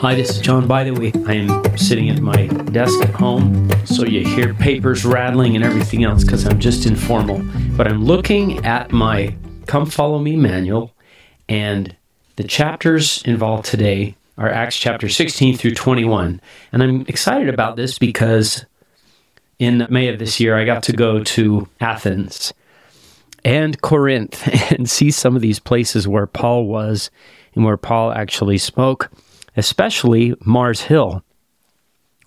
Hi, this is John. By the way, I am sitting at my desk at home, so you hear papers rattling and everything else because I'm just informal. But I'm looking at my Come Follow Me manual, and the chapters involved today are Acts chapter 16 through 21. And I'm excited about this because in May of this year, I got to go to Athens and Corinth and see some of these places where Paul was and where Paul actually spoke especially Mars Hill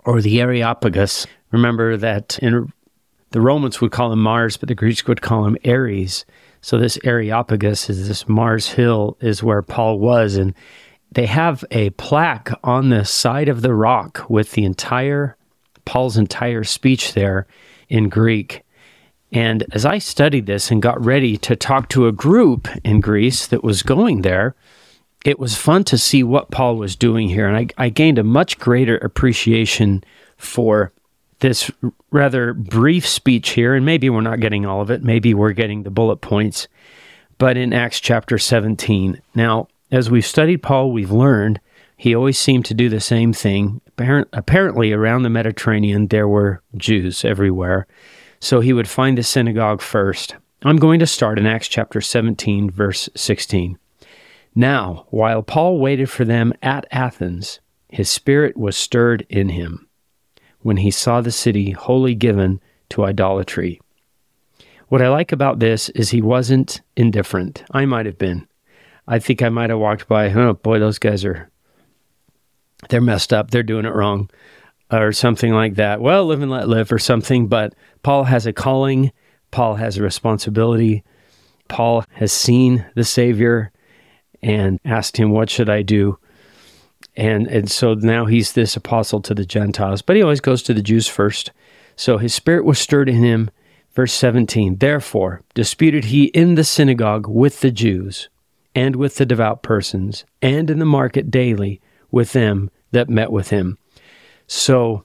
or the Areopagus. Remember that in, the Romans would call him Mars, but the Greeks would call him Ares. So this Areopagus is this Mars Hill is where Paul was, and they have a plaque on the side of the rock with the entire Paul's entire speech there in Greek. And as I studied this and got ready to talk to a group in Greece that was going there, it was fun to see what Paul was doing here. And I, I gained a much greater appreciation for this rather brief speech here. And maybe we're not getting all of it, maybe we're getting the bullet points. But in Acts chapter 17. Now, as we've studied Paul, we've learned he always seemed to do the same thing. Apparently, around the Mediterranean, there were Jews everywhere. So he would find the synagogue first. I'm going to start in Acts chapter 17, verse 16. Now, while Paul waited for them at Athens, his spirit was stirred in him when he saw the city wholly given to idolatry. What I like about this is he wasn't indifferent. I might have been. I think I might have walked by, oh boy, those guys are, they're messed up. They're doing it wrong. Or something like that. Well, live and let live or something. But Paul has a calling. Paul has a responsibility. Paul has seen the Savior and asked him, What should I do? And, and so now he's this apostle to the Gentiles, but he always goes to the Jews first. So his spirit was stirred in him. Verse 17 Therefore disputed he in the synagogue with the Jews and with the devout persons, and in the market daily with them that met with him. So,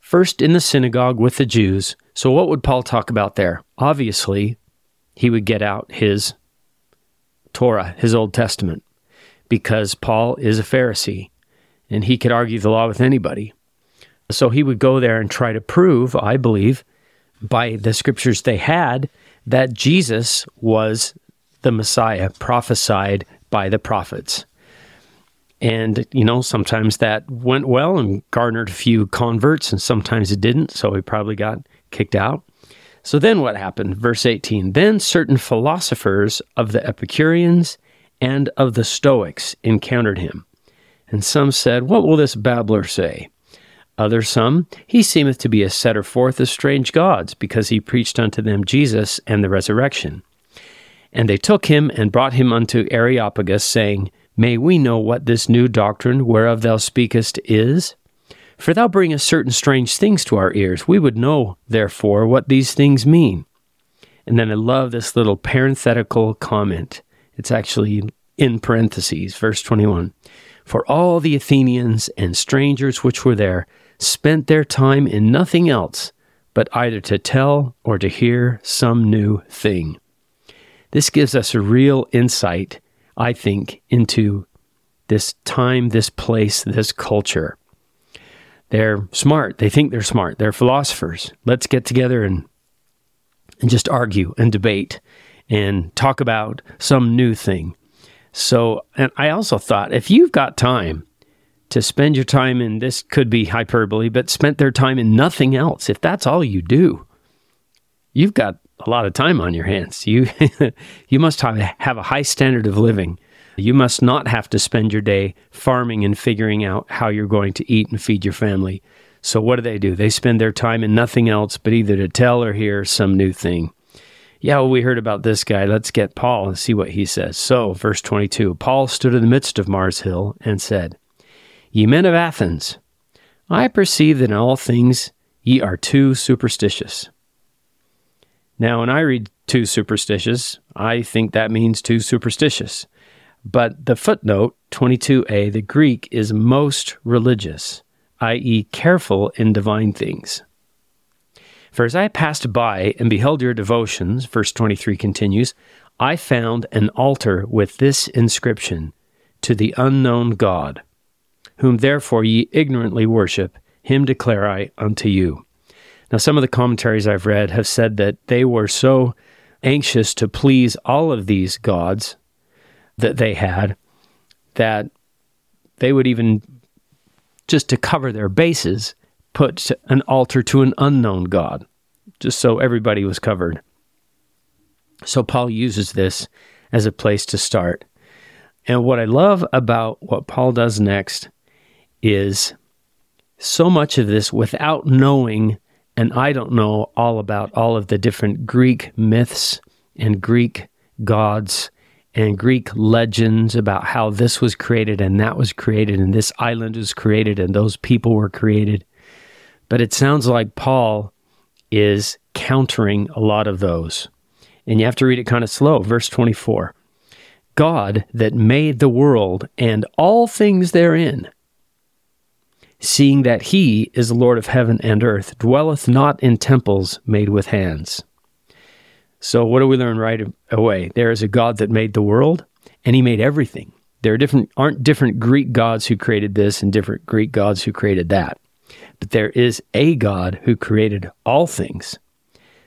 first in the synagogue with the Jews. So, what would Paul talk about there? Obviously, he would get out his Torah, his Old Testament, because Paul is a Pharisee and he could argue the law with anybody. So he would go there and try to prove, I believe, by the scriptures they had, that Jesus was the Messiah prophesied by the prophets. And, you know, sometimes that went well and garnered a few converts, and sometimes it didn't. So he probably got kicked out. So then what happened? Verse 18 Then certain philosophers of the Epicureans and of the Stoics encountered him. And some said, What will this babbler say? Others some, He seemeth to be a setter forth of strange gods, because he preached unto them Jesus and the resurrection. And they took him and brought him unto Areopagus, saying, May we know what this new doctrine whereof thou speakest is? For thou bringest certain strange things to our ears. We would know, therefore, what these things mean. And then I love this little parenthetical comment. It's actually in parentheses, verse 21. For all the Athenians and strangers which were there spent their time in nothing else but either to tell or to hear some new thing. This gives us a real insight, I think, into this time, this place, this culture. They're smart. They think they're smart. They're philosophers. Let's get together and and just argue and debate and talk about some new thing. So, and I also thought if you've got time to spend your time in this could be hyperbole, but spent their time in nothing else, if that's all you do, you've got a lot of time on your hands. You you must have, have a high standard of living you must not have to spend your day farming and figuring out how you're going to eat and feed your family. So, what do they do? They spend their time in nothing else but either to tell or hear some new thing. Yeah, well, we heard about this guy. Let's get Paul and see what he says. So, verse 22 Paul stood in the midst of Mars Hill and said, Ye men of Athens, I perceive that in all things ye are too superstitious. Now, when I read too superstitious, I think that means too superstitious. But the footnote 22a, the Greek is most religious, i.e., careful in divine things. For as I passed by and beheld your devotions, verse 23 continues, I found an altar with this inscription To the unknown God. whom therefore ye ignorantly worship, him declare I unto you. Now, some of the commentaries I've read have said that they were so anxious to please all of these gods that they had that they would even, just to cover their bases, put an altar to an unknown God, just so everybody was covered. So Paul uses this as a place to start. And what I love about what Paul does next is so much of this without knowing, and I don't know all about all of the different Greek myths and Greek gods and Greek legends about how this was created and that was created and this island was created and those people were created. But it sounds like Paul is countering a lot of those. And you have to read it kind of slow. Verse 24 God that made the world and all things therein seeing that he is Lord of heaven and earth, dwelleth not in temples made with hands. So, what do we learn right away? There is a God that made the world, and he made everything. There are different, aren't different Greek gods who created this and different Greek gods who created that. But there is a God who created all things.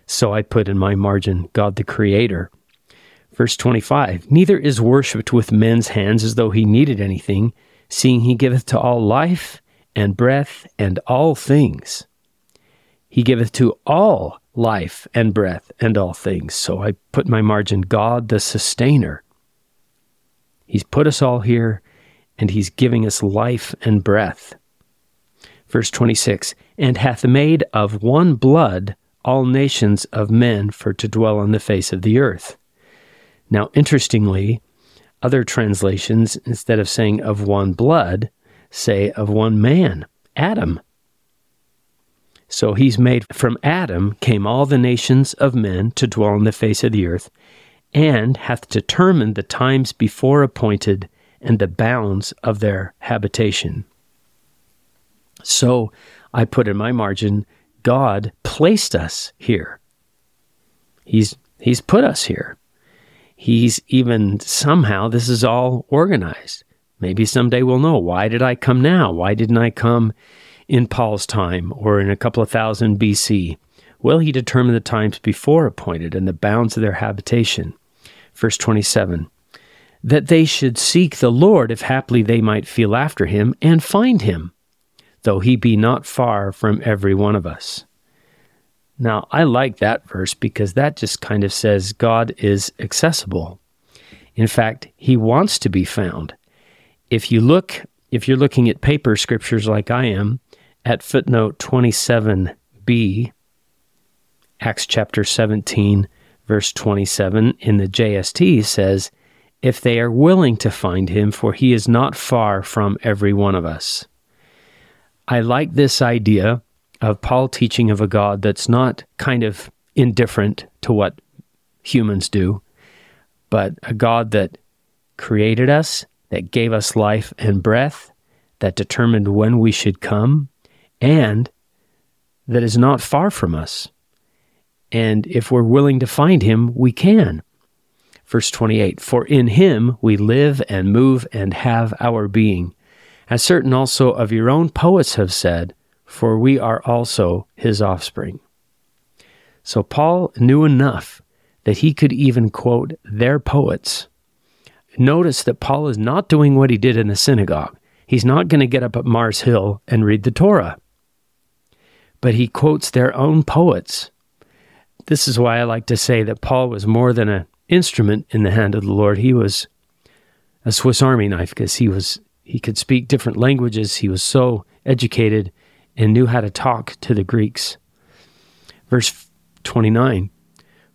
So I put in my margin, God the Creator. Verse 25 Neither is worshipped with men's hands as though he needed anything, seeing he giveth to all life and breath and all things. He giveth to all life and breath and all things. So I put my margin God the sustainer. He's put us all here and he's giving us life and breath. Verse 26 And hath made of one blood all nations of men for to dwell on the face of the earth. Now, interestingly, other translations, instead of saying of one blood, say of one man, Adam. So he's made from Adam came all the nations of men to dwell on the face of the earth, and hath determined the times before appointed and the bounds of their habitation. So I put in my margin, God placed us here. He's He's put us here. He's even somehow this is all organized. Maybe someday we'll know why did I come now? Why didn't I come in Paul's time or in a couple of thousand BC? Well, he determined the times before appointed and the bounds of their habitation. Verse 27 that they should seek the Lord if haply they might feel after him and find him, though he be not far from every one of us. Now, I like that verse because that just kind of says God is accessible. In fact, he wants to be found if you look, if you're looking at paper scriptures like I am, at footnote 27b, Acts chapter 17, verse 27 in the JST says, If they are willing to find him, for he is not far from every one of us. I like this idea of Paul teaching of a God that's not kind of indifferent to what humans do, but a God that created us that gave us life and breath, that determined when we should come, and that is not far from us. And if we're willing to find him, we can. Verse 28 For in him we live and move and have our being, as certain also of your own poets have said, for we are also his offspring. So Paul knew enough that he could even quote their poets notice that Paul is not doing what he did in the synagogue. He's not going to get up at Mars Hill and read the Torah. But he quotes their own poets. This is why I like to say that Paul was more than an instrument in the hand of the Lord. He was a Swiss Army knife because he was he could speak different languages. He was so educated and knew how to talk to the Greeks. Verse 29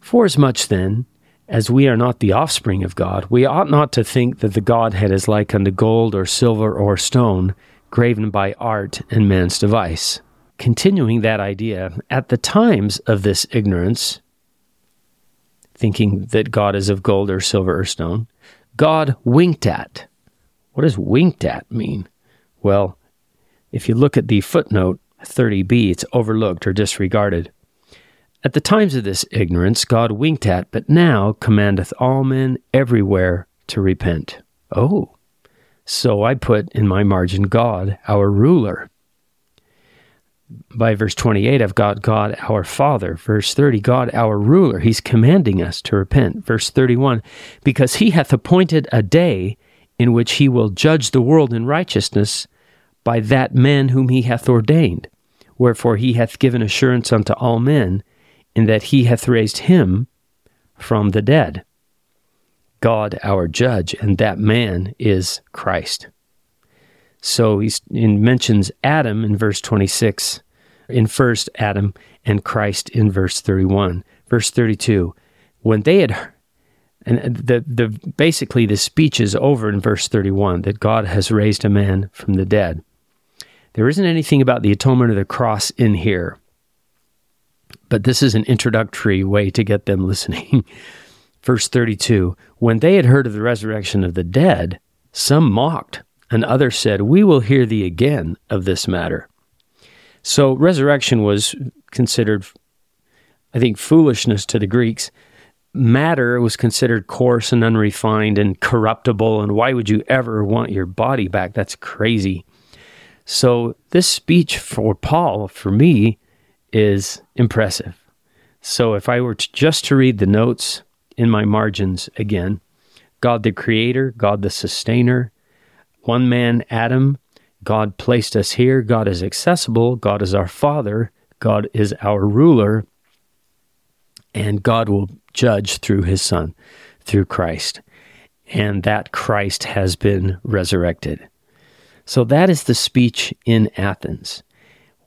Forasmuch then as we are not the offspring of God, we ought not to think that the Godhead is like unto gold or silver or stone, graven by art and man's device. Continuing that idea, at the times of this ignorance, thinking that God is of gold or silver or stone, God winked at. What does winked at mean? Well, if you look at the footnote 30b, it's overlooked or disregarded. At the times of this ignorance, God winked at, but now commandeth all men everywhere to repent. Oh, So I put in my margin God, our ruler. By verse 28, I've got God, our Father. Verse 30, God, our ruler. He's commanding us to repent. Verse 31, because he hath appointed a day in which he will judge the world in righteousness by that man whom he hath ordained. Wherefore he hath given assurance unto all men, in that he hath raised him from the dead. God, our judge, and that man is Christ. So he mentions Adam in verse 26, in first Adam and Christ in verse 31. Verse 32, when they had and uh, the, the basically the speech is over in verse 31 that God has raised a man from the dead. There isn't anything about the atonement of the cross in here, but this is an introductory way to get them listening. Verse 32 When they had heard of the resurrection of the dead, some mocked, and others said, We will hear thee again of this matter. So, resurrection was considered, I think, foolishness to the Greeks. Matter was considered coarse and unrefined and corruptible, and why would you ever want your body back? That's crazy. So, this speech for Paul, for me, is impressive. So, if I were to just to read the notes, in my margins again God the Creator, God the Sustainer, one man, Adam. God placed us here. God is accessible. God is our Father. God is our ruler. And God will judge through his Son, through Christ. And that Christ has been resurrected. So that is the speech in Athens.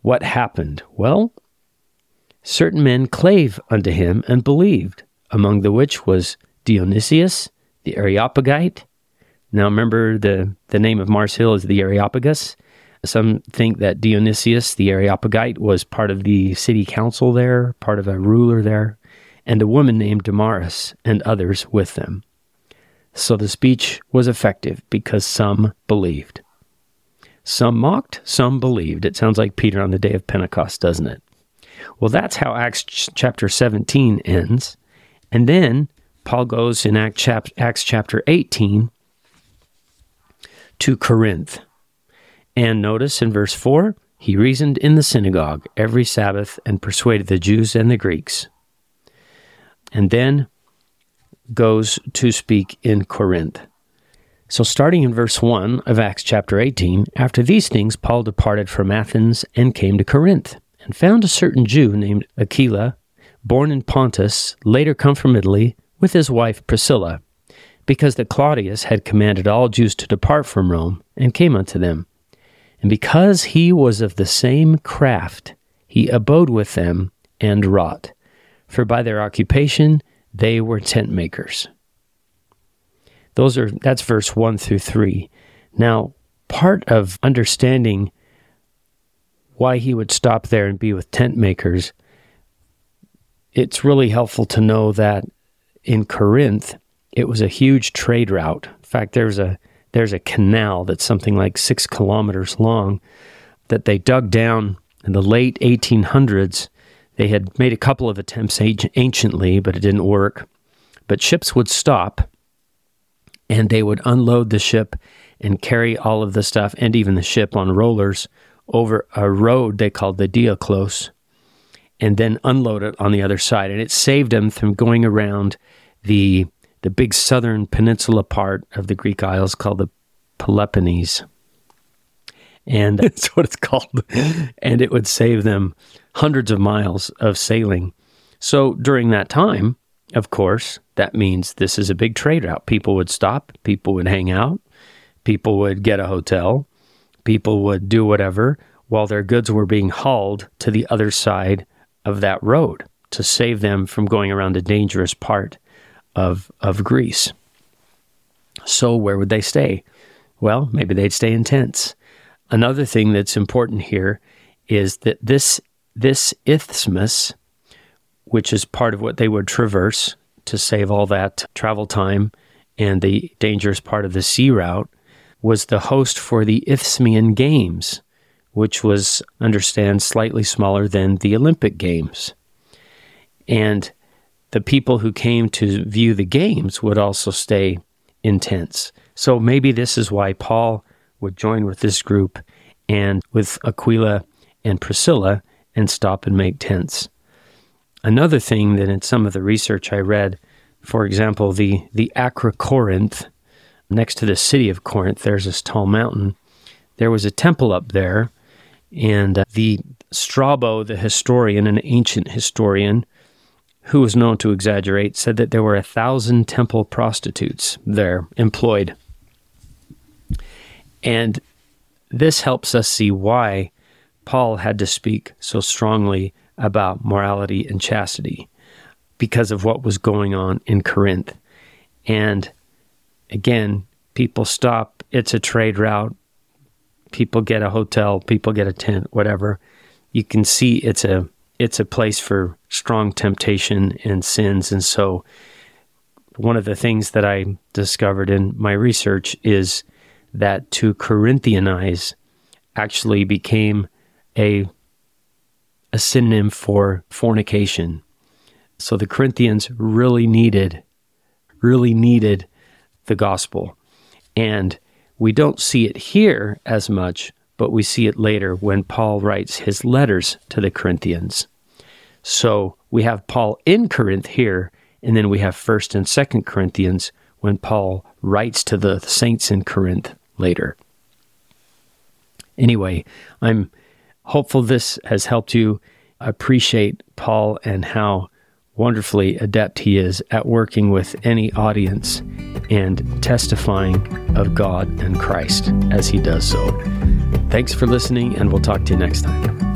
What happened? Well, certain men clave unto him and believed among the which was Dionysius, the Areopagite. Now remember the, the name of Mars Hill is the Areopagus. Some think that Dionysius, the Areopagite, was part of the city council there, part of a ruler there, and a woman named Damaris and others with them. So the speech was effective because some believed. Some mocked, some believed. It sounds like Peter on the day of Pentecost, doesn't it? Well, that's how Acts chapter 17 ends. And then Paul goes in Acts chapter 18 to Corinth. And notice in verse 4 he reasoned in the synagogue every Sabbath and persuaded the Jews and the Greeks. And then goes to speak in Corinth. So, starting in verse 1 of Acts chapter 18, after these things, Paul departed from Athens and came to Corinth, and found a certain Jew named Aquila born in Pontus, later come from Italy, with his wife Priscilla, because that Claudius had commanded all Jews to depart from Rome, and came unto them. And because he was of the same craft, he abode with them and wrought, for by their occupation they were tent makers. Those are that's verse 1 through 3. Now, part of understanding why he would stop there and be with tent makers it's really helpful to know that in Corinth, it was a huge trade route. In fact, there's a there's a canal that's something like six kilometers long that they dug down in the late 1800s. They had made a couple of attempts anciently, but it didn't work. But ships would stop and they would unload the ship and carry all of the stuff and even the ship on rollers over a road they called the Diolkos and then unload it on the other side. And it saved them from going around the the big southern peninsula part of the Greek Isles called the Peloponnese. And that's what it's called. and it would save them hundreds of miles of sailing. So during that time, of course, that means this is a big trade route. People would stop, people would hang out, people would get a hotel, people would do whatever while their goods were being hauled to the other side of that road to save them from going around a dangerous part of, of Greece. So, where would they stay? Well, maybe they'd stay in tents. Another thing that's important here is that this, this isthmus, which is part of what they would traverse to save all that travel time and the dangerous part of the sea route, was the host for the Isthmian Games, which was, understand, slightly smaller than the Olympic Games. And the people who came to view the games would also stay in tents. So maybe this is why Paul would join with this group and with Aquila and Priscilla and stop and make tents. Another thing that in some of the research I read, for example, the, the Acrocorinth, next to the city of Corinth, there's this tall mountain. There was a temple up there, and uh, the Strabo, the historian, an ancient historian, who was known to exaggerate, said that there were a thousand temple prostitutes there employed. And this helps us see why Paul had to speak so strongly about morality and chastity because of what was going on in Corinth. And again, people stop, it's a trade route. People get a hotel, people get a tent, whatever. You can see it's a it's a place for strong temptation and sins. And so one of the things that I discovered in my research is that to Corinthianize actually became a a synonym for fornication. So the Corinthians really needed really needed the gospel. And we don't see it here as much, but we see it later when Paul writes his letters to the Corinthians. So we have Paul in Corinth here, and then we have 1st and 2nd Corinthians when Paul writes to the saints in Corinth later. Anyway, I'm hopeful this has helped you appreciate Paul and how wonderfully adept he is at working with any audience and testifying of God and Christ as he does so. Thanks for listening, and we'll talk to you next time.